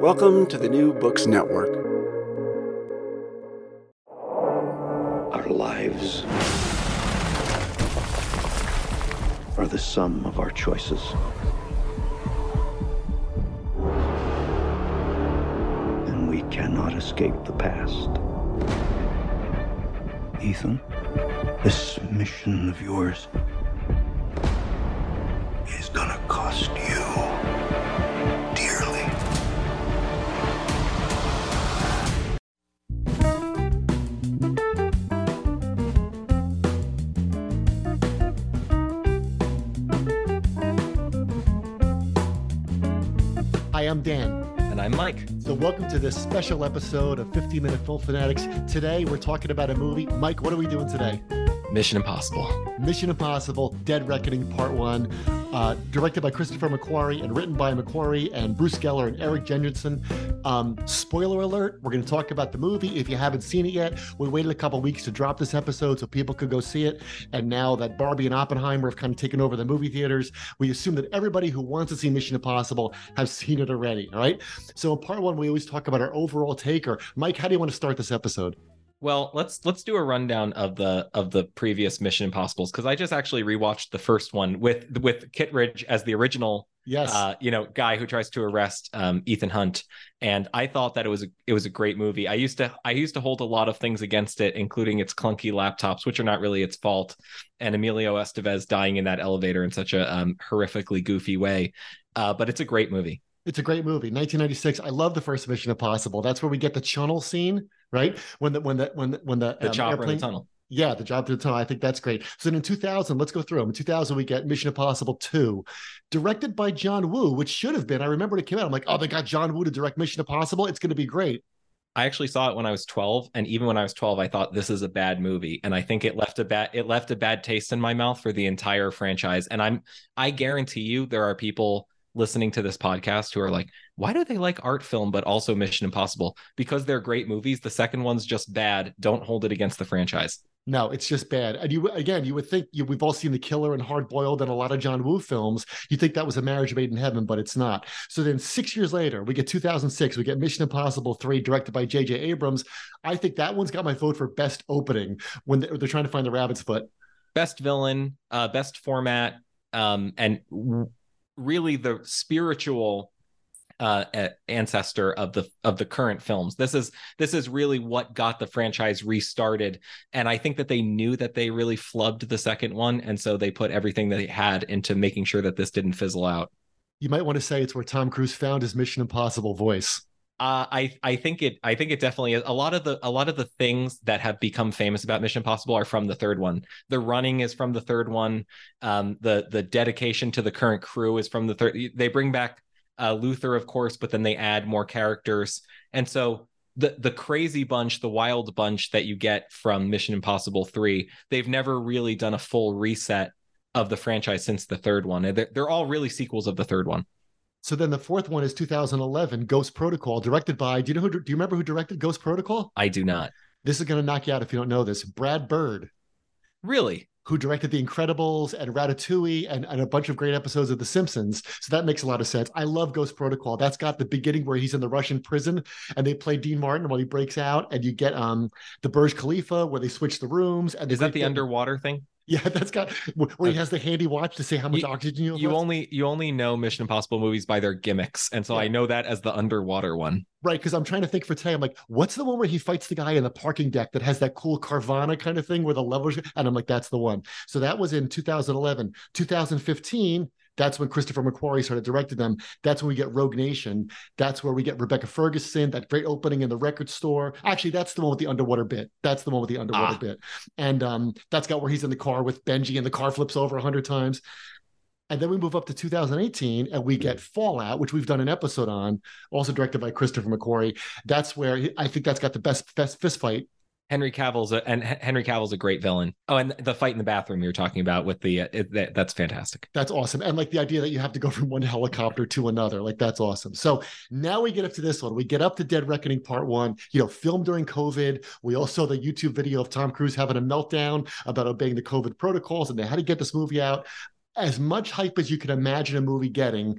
Welcome to the New Books Network. Our lives are the sum of our choices. And we cannot escape the past. Ethan, this mission of yours And I'm Mike. So, welcome to this special episode of 15 Minute Film Fanatics. Today, we're talking about a movie. Mike, what are we doing today? Mission Impossible. Mission Impossible Dead Reckoning Part 1, uh, directed by Christopher McQuarrie and written by McQuarrie and Bruce Geller and Erik Jendresen. Um, spoiler alert, we're going to talk about the movie. If you haven't seen it yet, we waited a couple weeks to drop this episode so people could go see it. And now that Barbie and Oppenheimer have kind of taken over the movie theaters, we assume that everybody who wants to see Mission Impossible has seen it already. All right. So in part one, we always talk about our overall take. Or Mike, how do you want to start this episode? Well, let's let's do a rundown of the of the previous Mission Impossibles because I just actually rewatched the first one with with Kittredge as the original, Yes. uh, you know, guy who tries to arrest um, Ethan Hunt, and I thought that it was a, it was a great movie. I used to I used to hold a lot of things against it, including its clunky laptops, which are not really its fault, and Emilio Estevez dying in that elevator in such a um, horrifically goofy way. Uh, but it's a great movie. It's a great movie, 1996. I love the first Mission Impossible. That's where we get the tunnel scene, right? When the when the when the, when the, The um, chopper airplane, the tunnel. Yeah, the job through the tunnel. I think that's great. So then in 2000, let's go through them. In 2000, we get Mission Impossible 2, directed by John Woo, which should have been. I remember it came out. I'm like, oh, they got John Woo to direct Mission Impossible. It's going to be great. I actually saw it when I was 12, and even when I was 12, I thought this is a bad movie, and I think it left a bad it left a bad taste in my mouth for the entire franchise. And I'm I guarantee you there are people listening to this podcast who are like, why do they like art film but also Mission Impossible? Because they're great movies. The second one's just bad. Don't hold it against the franchise. No, it's just bad. And you again, you would think you, we've all seen The Killer and Hard Boiled and a lot of John Woo films. You think that was a marriage made in heaven, but it's not. So then six years later, we get 2006. We get Mission Impossible 3, directed by J.J. Abrams. I think that one's got my vote for best opening when they're, they're trying to find the rabbit's foot. Best villain, uh, best format, um, and really the spiritual uh, ancestor of the of the current films. This is this is really what got the franchise restarted, and I think that they knew that they really flubbed the second one, and so they put everything they had into making sure that this didn't fizzle out. You might want to say it's where Tom Cruise found his Mission Impossible voice. Uh, I I think it I think it definitely is. A lot of the a lot of the things that have become famous about Mission Impossible are from the third one. The running is from the third one. Um, the the dedication to the current crew is from the third. They bring back uh, Luther, of course, but then they add more characters, and so the the crazy bunch, the wild bunch that you get from Mission Impossible Three, they've never really done a full reset of the franchise since the third one. They're, they're all really sequels of the third one. So then the fourth one is 2011, Ghost Protocol, directed by. Do you know who? Do you remember who directed Ghost Protocol? I do not This is going to knock you out if you don't know this. Brad Bird, really. who directed The Incredibles and Ratatouille and, and a bunch of great episodes of The Simpsons. So that makes a lot of sense. I love Ghost Protocol. That's got the beginning where he's in the Russian prison and they play Dean Martin while he breaks out, and you get um the Burj Khalifa where they switch the rooms. And Is that the underwater thing? Yeah, that's got where he has the handy watch to say how much You- oxygen you. You left. only you only know Mission Impossible movies by their gimmicks, and so Yeah. I know that as the underwater one. Right, because I'm trying to think for today. I'm like, what's the one where he fights the guy in the parking deck that has that cool Carvana kind of thing where the levels, and I'm like, that's the one. So that was in 2011. 2015, that's when Christopher McQuarrie started directing them. That's when we get Rogue Nation. That's where we get Rebecca Ferguson, that great opening in the record store. Actually, that's the one with the underwater bit. That's the one with the underwater Ah. bit. And um, that's got where he's in the car with Benji and the car flips over a hundred times. And then we move up to 2018 and we get Fallout, which we've done an episode on, also directed by Christopher McQuarrie. That's where I think that's got the best, best fist fight. Henry Cavill's a, and Henry Cavill's a great villain. Oh, and the fight in the bathroom you were talking about with the uh, it, that, that's fantastic. That's awesome. And like the idea that you have to go from one helicopter to another, like that's awesome. So now we get up to this one. We get up to Dead Reckoning Part One, you know, filmed during COVID. We also the YouTube video of Tom Cruise having a meltdown about obeying the COVID protocols and they had to get this movie out. As much hype as you can imagine a movie getting.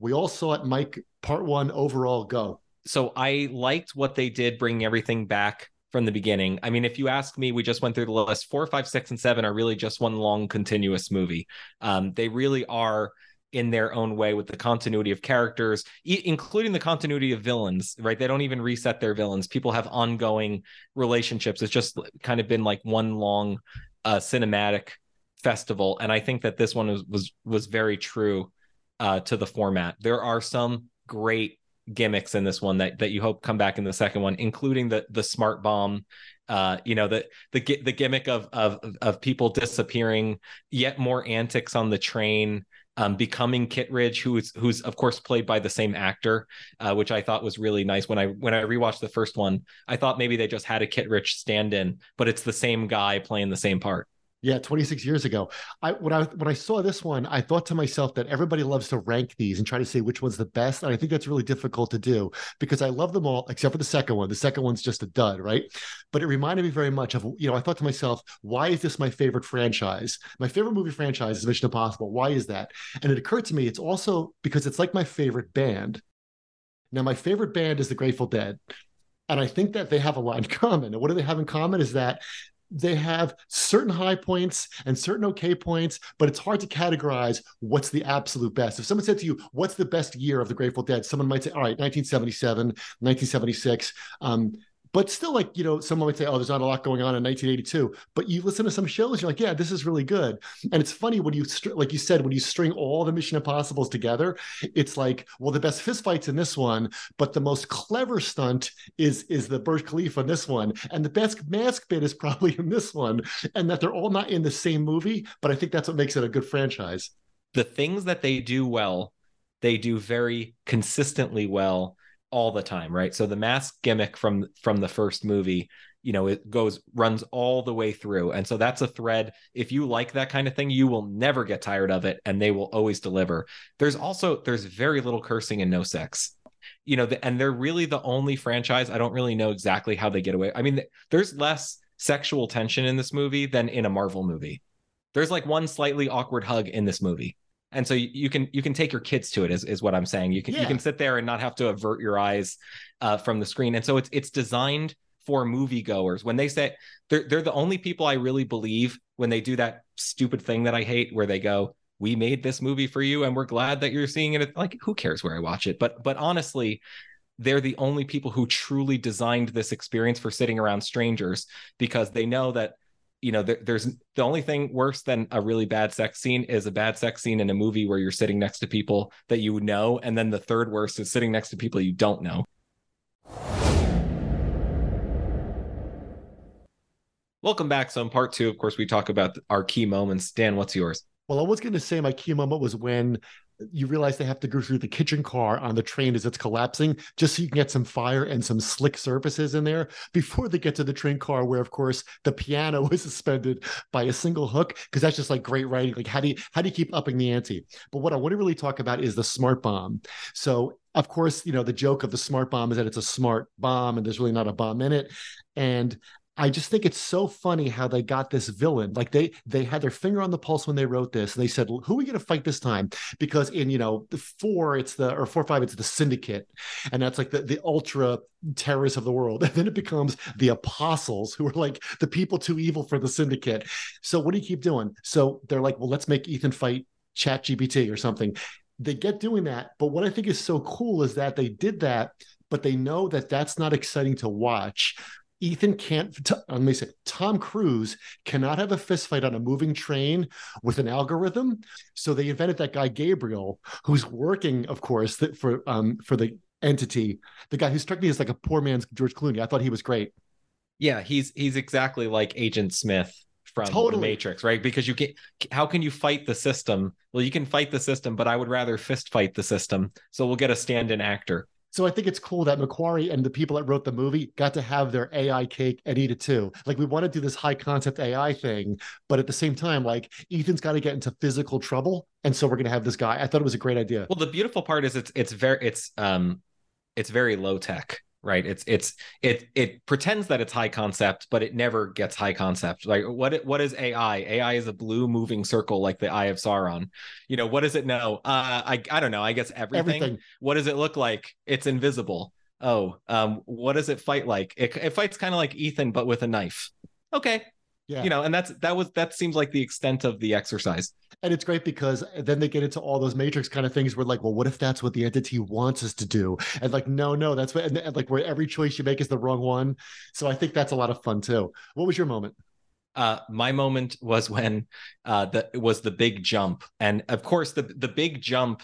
We all saw it, Mike, part one overall go. So I liked what they did, bringing everything back from the beginning. I mean, if you ask me, we just went through the list. Four, five, six, and seven are really just one long continuous movie. Um, they really are in their own way with the continuity of characters, e- including the continuity of villains, right? They don't even reset their villains. People have ongoing relationships. It's just kind of been like one long uh, cinematic festival. And I think that this one was was was very true uh, to the format. There are some great gimmicks in this one that that you hope come back in the second one, including the the smart bomb. Uh, you know the the the gimmick of of of people disappearing, yet more antics on the train. Um, becoming Kittredge, who is who's of course played by the same actor, uh, which I thought was really nice. When I when I rewatched the first one, I thought maybe they just had a Kittredge stand in, but it's the same guy playing the same part. Yeah, 26 years ago. I when I when I saw this one, I thought to myself that everybody loves to rank these and try to say which one's the best. And I think that's really difficult to do because I love them all except for the second one. The second one's just a dud, right? But it reminded me very much of, you know, I thought to myself, why is this my favorite franchise? My favorite movie franchise is Mission Impossible. Why is that? And it occurred to me it's also because it's like my favorite band. Now, my favorite band is the Grateful Dead. And I think that they have a lot in common. And what do they have in common is that they have certain high points and certain okay points, but it's hard to categorize what's the absolute best. If someone said to you, What's the best year of the Grateful Dead? Someone might say, All right, 1977, 1976. Um, but still, like, you know, someone might say, Oh, there's not a lot going on in 1982. But you listen to some shows, you're like, Yeah, this is really good. And it's funny when you, str- like you said, when you string all the Mission Impossibles together, it's like, well, the best fistfights in this one, but the most clever stunt is is the Burj Khalifa in this one, and the best mask bit is probably in this one, and that they're all not in the same movie. But I think that's what makes it a good franchise. the things that they do well, they do very consistently well all the time, right? So the mask gimmick from from the first movie, you know, it goes runs all the way through. And so that's a thread. If you like that kind of thing, you will never get tired of it and they will always deliver. There's also there's very little cursing and no sex. You know, the, and they're really the only franchise I don't really know exactly how they get away. I mean, there's less sexual tension in this movie than in a Marvel movie. There's like one slightly awkward hug in this movie and so you, you can you can take your kids to it is, is what i'm saying. You can Yeah. you can sit there and not have to avert your eyes uh, from the screen. And so it's it's designed for moviegoers. When they say they're, they're the only people i really believe when they do that stupid thing that i hate where they go we made this movie for you and we're glad that you're seeing it. Like who cares where i watch it? But but honestly they're the only people who truly designed this experience for sitting around strangers because they know that you know there, there's the only thing worse than a really bad sex scene is a bad sex scene in a movie where you're sitting next to people that you know and then the third worst is sitting next to people you don't know. Welcome back. So in part two of course we talk about our key moments. Dan what's yours? Well, I was going to say my key moment was when you realize they have to go through the kitchen car on the train as it's collapsing, just so you can get some fire and some slick surfaces in there before they get to the train car, where of course the piano is suspended by a single hook, because that's just like great writing. Like how do you how do you keep upping the ante? But what I want to really talk about is the smart bomb. So of course, you know, the joke of the smart bomb is that it's a smart bomb and there's really not a bomb in it. And I just think it's so funny how they got this villain. Like they they had their finger on the pulse when they wrote this. and They said, "Who are we going to fight this time?" Because in you know four, it's the or four five, it's the Syndicate, and that's like the the ultra terrorists of the world. And then it becomes the Apostles, who are like the people too evil for the Syndicate. So what do you keep doing? So they're like, "Well, let's make Ethan fight Chat GPT or something." They get doing that, but what I think is so cool is that they did that, but they know that that's not exciting to watch Ethan can't. Let me say, Tom Cruise cannot have a fistfight on a moving train with an algorithm. So they invented that guy Gabriel, who's working, of course, for um for the entity. The guy who struck me as like a poor man's George Clooney. I thought he was great. Yeah, he's he's exactly like Agent Smith from totally. the Matrix, right? Because you can how can you fight the system? Well, you can fight the system, but I would rather fist fight the system. So we'll get a stand-in actor. So I think it's cool that McQuarrie and the people that wrote the movie got to have their AI cake and eat it too. Like we want to do this high concept AI thing, but at the same time, like Ethan's got to get into physical trouble, and so we're to have this guy. I thought it was a great idea. Well, the beautiful part is it's it's very it's um it's very low tech right? It's it's it it pretends that it's high concept but it never gets high concept. Like what what is ai ai is a blue moving circle like the eye of sauron. You know what does it know? Uh i i don't know. I guess everything, everything. what does it look like? It's invisible. Oh um what does it fight like? It, it fights kind of like ethan but with a knife. Okay yeah. you know and that's that was that seems like the extent of the exercise. And it's great because then they get into all those matrix kind of things where like well what if that's what the entity wants us to do? And like no no that's what and, and like where every choice you make is the wrong one. So i think that's a lot of fun too. What was your moment? Uh, my moment was when uh, the it was the big jump, and of course the the big jump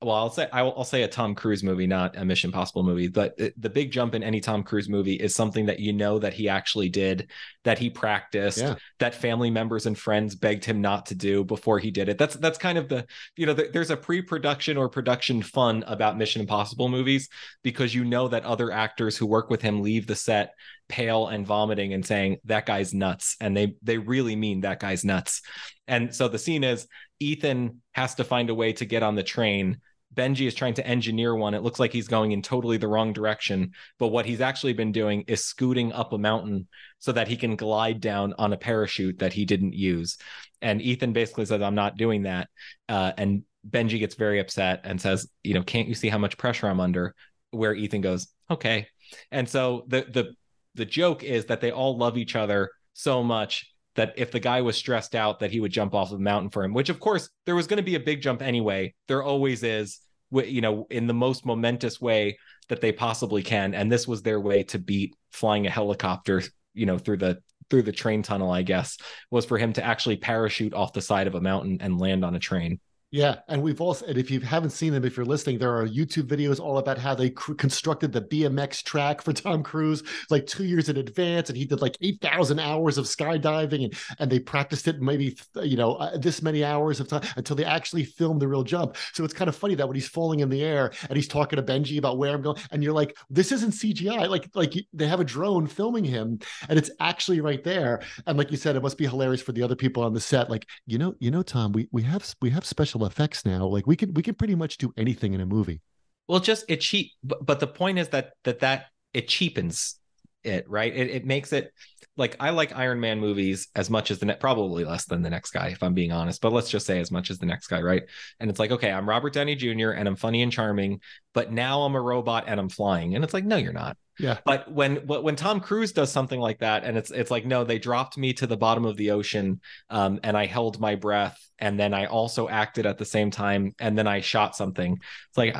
well, I'll say I'll, I'll, say a Tom Cruise movie, not a Mission Possible movie. But the big jump in any Tom Cruise movie is something that you know that he actually did, that he practiced, yeah. that family members and friends begged him not to do before he did it. That's that's kind of the you know the, there's a pre-production or production fun about Mission Impossible movies because you know that other actors who work with him leave the set pale and vomiting and saying that guy's nuts, and they they really mean that guy's nuts. And so the scene is Ethan has to find a way to get on the train. Benji is trying to engineer one. It looks like he's going in totally the wrong direction. But what he's actually been doing is scooting up a mountain so that he can glide down on a parachute that he didn't use. And Ethan basically says, I'm not doing that. Uh, and Benji gets very upset and says, You know, can't you see how much pressure I'm under? Where Ethan goes, Okay. And so the the the joke is that they all love each other so much that if the guy was stressed out that he would jump off of the mountain for him which of course there was going to be a big jump anyway. There always is you know in the most momentous way that they possibly can. And this was their way to beat flying a helicopter you know through the through the train tunnel i guess was for him to actually parachute off the side of a mountain and land on a train yeah, and we've also, and if you haven't seen them, if you're listening, there are YouTube videos all about how they cr- constructed the BMX track for Tom Cruise like two years in advance, and he did like eight thousand hours of skydiving, and and they practiced it maybe you know uh, this many hours of time until they actually filmed the real jump. So it's kind of funny that when he's falling in the air and he's talking to Benji about where I'm going, and you're like, this isn't CGI. Like like they have a drone filming him, and it's actually right there. And like you said, it must be hilarious for the other people on the set. Like you know, you know, Tom, we we have we have special special effects now. Like we can we can pretty much do anything in a movie. Well, just it cheap, but, but the point is that that that it cheapens it, right? It it makes it like I like Iron Man movies as much as the net, probably less than the next guy, if I'm being honest. But let's just say as much as the next guy, right? And it's like, okay, I'm Robert Downey Jr. and I'm funny and charming, but now I'm a robot and I'm flying, and it's like, no, you're not. Yeah. But when when Tom Cruise does something like that, and it's it's like, no, they dropped me to the bottom of the ocean, um, and I held my breath, and then I also acted at the same time, and then I shot something. It's like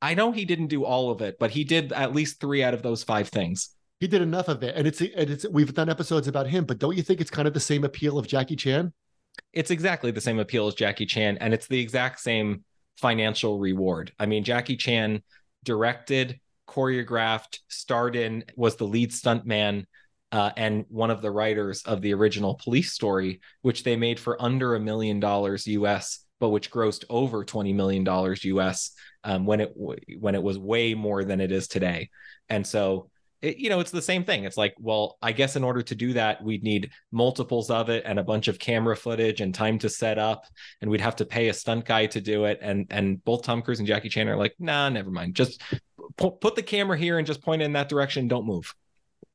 I know he didn't do all of it, but he did at least three out of those five things he did enough of it and it's and it's we've done episodes about him but don't you think it's kind of the same appeal of jackie chan it's exactly the same appeal as jackie chan and it's the exact same financial reward i mean jackie chan directed choreographed starred in was the lead stuntman uh, and one of the writers of the original police story which they made for under a million dollars us but which grossed over 20 million dollars us um, when it when it was way more than it is today and so it, you know, it's the same thing. It's like, well, I guess in order to do that, we'd need multiples of it and a bunch of camera footage and time to set up, and we'd have to pay a stunt guy to do it. And and both Tom Cruise and Jackie Chan are like, nah, never mind. Just put the camera here and just point in that direction. Don't move.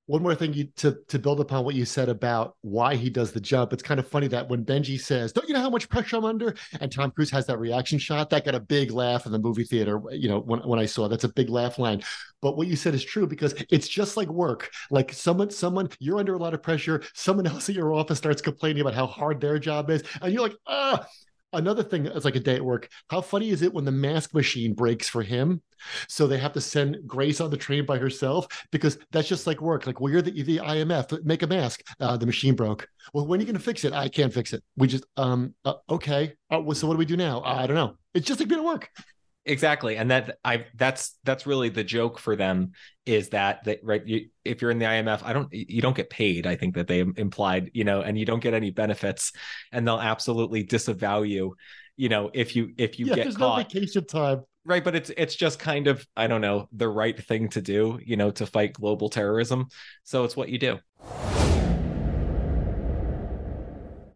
one more thing you, to to build upon what you said about why he does the jump. It's kind of funny that when Benji says, "Don't you know how much pressure I'm under?" and Tom Cruise has that reaction shot, that got a big laugh in the movie theater. You know, when when I saw that's a big laugh line. But what you said is true because it's just like work. Like someone, someone, you're under a lot of pressure. Someone else at your office starts complaining about how hard their job is, and you're like, ah another thing that's like a day at work. How funny is it when the mask machine breaks for him? So they have to send Grace on the train by herself because that's just like work. Like, well, you're the, the IMF, make a mask. Uh, the machine broke. Well, when are you going to fix it? I can't fix it. We just, um, uh, okay. Uh, well, so what do we do now? I don't know. It's just like being at work exactly and that i that's that's really the joke for them is that that right you, if you're in the imf i don't you don't get paid i think that they implied you know and you don't get any benefits and they'll absolutely disavow you you know if you if you yeah, get there's caught no vacation time right but it's it's just kind of i don't know the right thing to do you know to fight global terrorism so it's what you do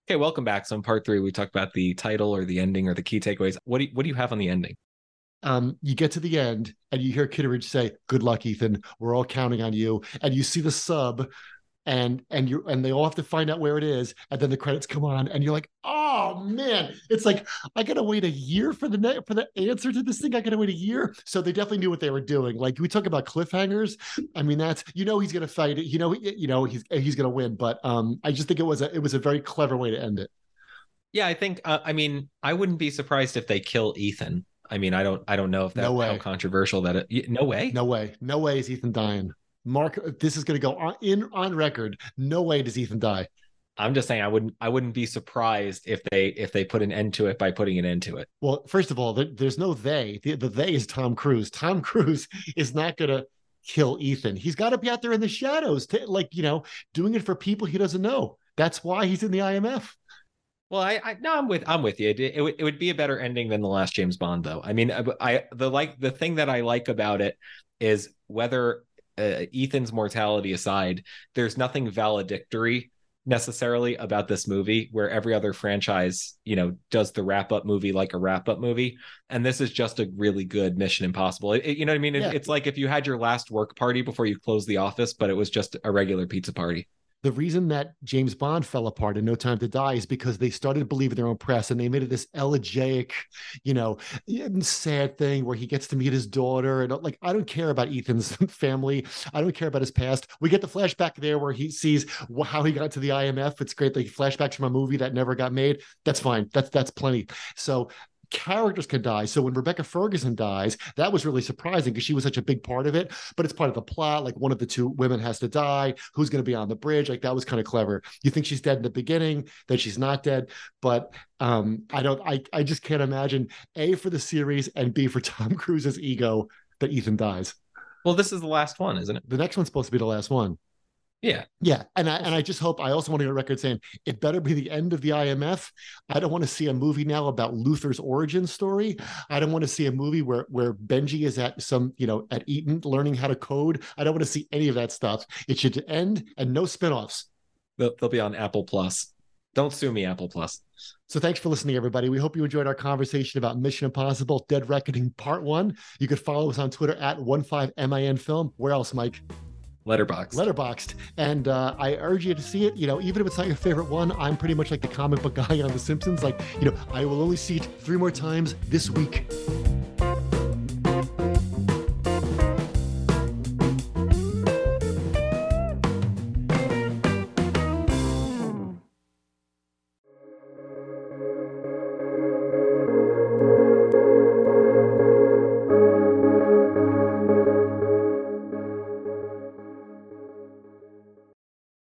Okay, welcome back. So in part three, we talked about the title or the ending or the key takeaways. What do you, what do you have on the ending? Um, you get to the end and you hear Kittredge say, "Good luck, Ethan. We're all counting on you." And you see the sub, and and you and they all have to find out where it is, and then the credits come on, and you're like, "Oh man!" It's like I gotta wait a year for the ne- for the answer to this thing. I gotta wait a year. So they definitely knew what they were doing. Like we talk about cliffhangers. I mean, that's you know he's gonna fight it. You know, you know he's he's gonna win. But um, I just think it was a it was a very clever way to end it. Yeah, I think. Uh, I mean, I wouldn't be surprised if they kill Ethan. I mean, I don't I don't know if that's no how controversial that it, no way. No way. No way is Ethan dying. Mark, this is going to go on in on record. No way does Ethan die. I'm just saying I wouldn't I wouldn't be surprised if they if they put an end to it by putting an end to it. Well, first of all, there's no they. The, the they is Tom Cruise. Tom Cruise is not going to kill Ethan. He's got to be out there in the shadows, to, like you know, doing it for people he doesn't know. That's why he's in the IMF. Well, I, I no, I'm with I'm with you. It, it, it, would be a better ending than the last James Bond, though. I mean, I, I the like the thing that I like about it is whether uh, Ethan's mortality aside, there's nothing valedictory necessarily about this movie where every other franchise you know does the wrap up movie like a wrap up movie and this is just a really good mission impossible it, you know what i mean yeah. it's like if you had your last work party before you close the office but it was just a regular pizza party the reason that James Bond fell apart in No Time to Die is because they started believing their own press and they made it this elegiac, you know, sad thing where he gets to meet his daughter. And like, I don't care about Ethan's family. I don't care about his past. We get the flashback there where he sees how he got to the IMF. It's great. Like flashbacks from a movie that never got made. That's fine. That's that's plenty. So characters can die. So when Rebecca Ferguson dies, that was really surprising because she was such a big part of it. But it's part of the plot. Like one of the two women has to die. Who's going to be on the bridge? Like that was kind of clever. You think she's dead in the beginning, then she's not dead. But um, I don't. I I just can't imagine a for the series and b for Tom Cruise's ego that Ethan dies. Well, this is the last one, isn't it? The next one's supposed to be the last one. Yeah. Yeah. And I and I just hope I also want to get a record saying it better be the end of the IMF. I don't want to see a movie now about Luther's origin story. I don't want to see a movie where where Benji is at some, you know, at Eton learning how to code. I don't want to see any of that stuff. It should end and no spin-offs. They'll, they'll be on Apple Plus. Don't sue me, Apple Plus. So thanks for listening, everybody. We hope you enjoyed our conversation about Mission Impossible Dead Reckoning Part One. You could follow us on Twitter at 15MIN Film. Where else, Mike? Letterboxd. Letterboxd. And uh, I urge you to see it. You know, even if it's not your favorite one, I'm pretty much like the comic book guy on The Simpsons. Like, you know, I will only see it three more times this week.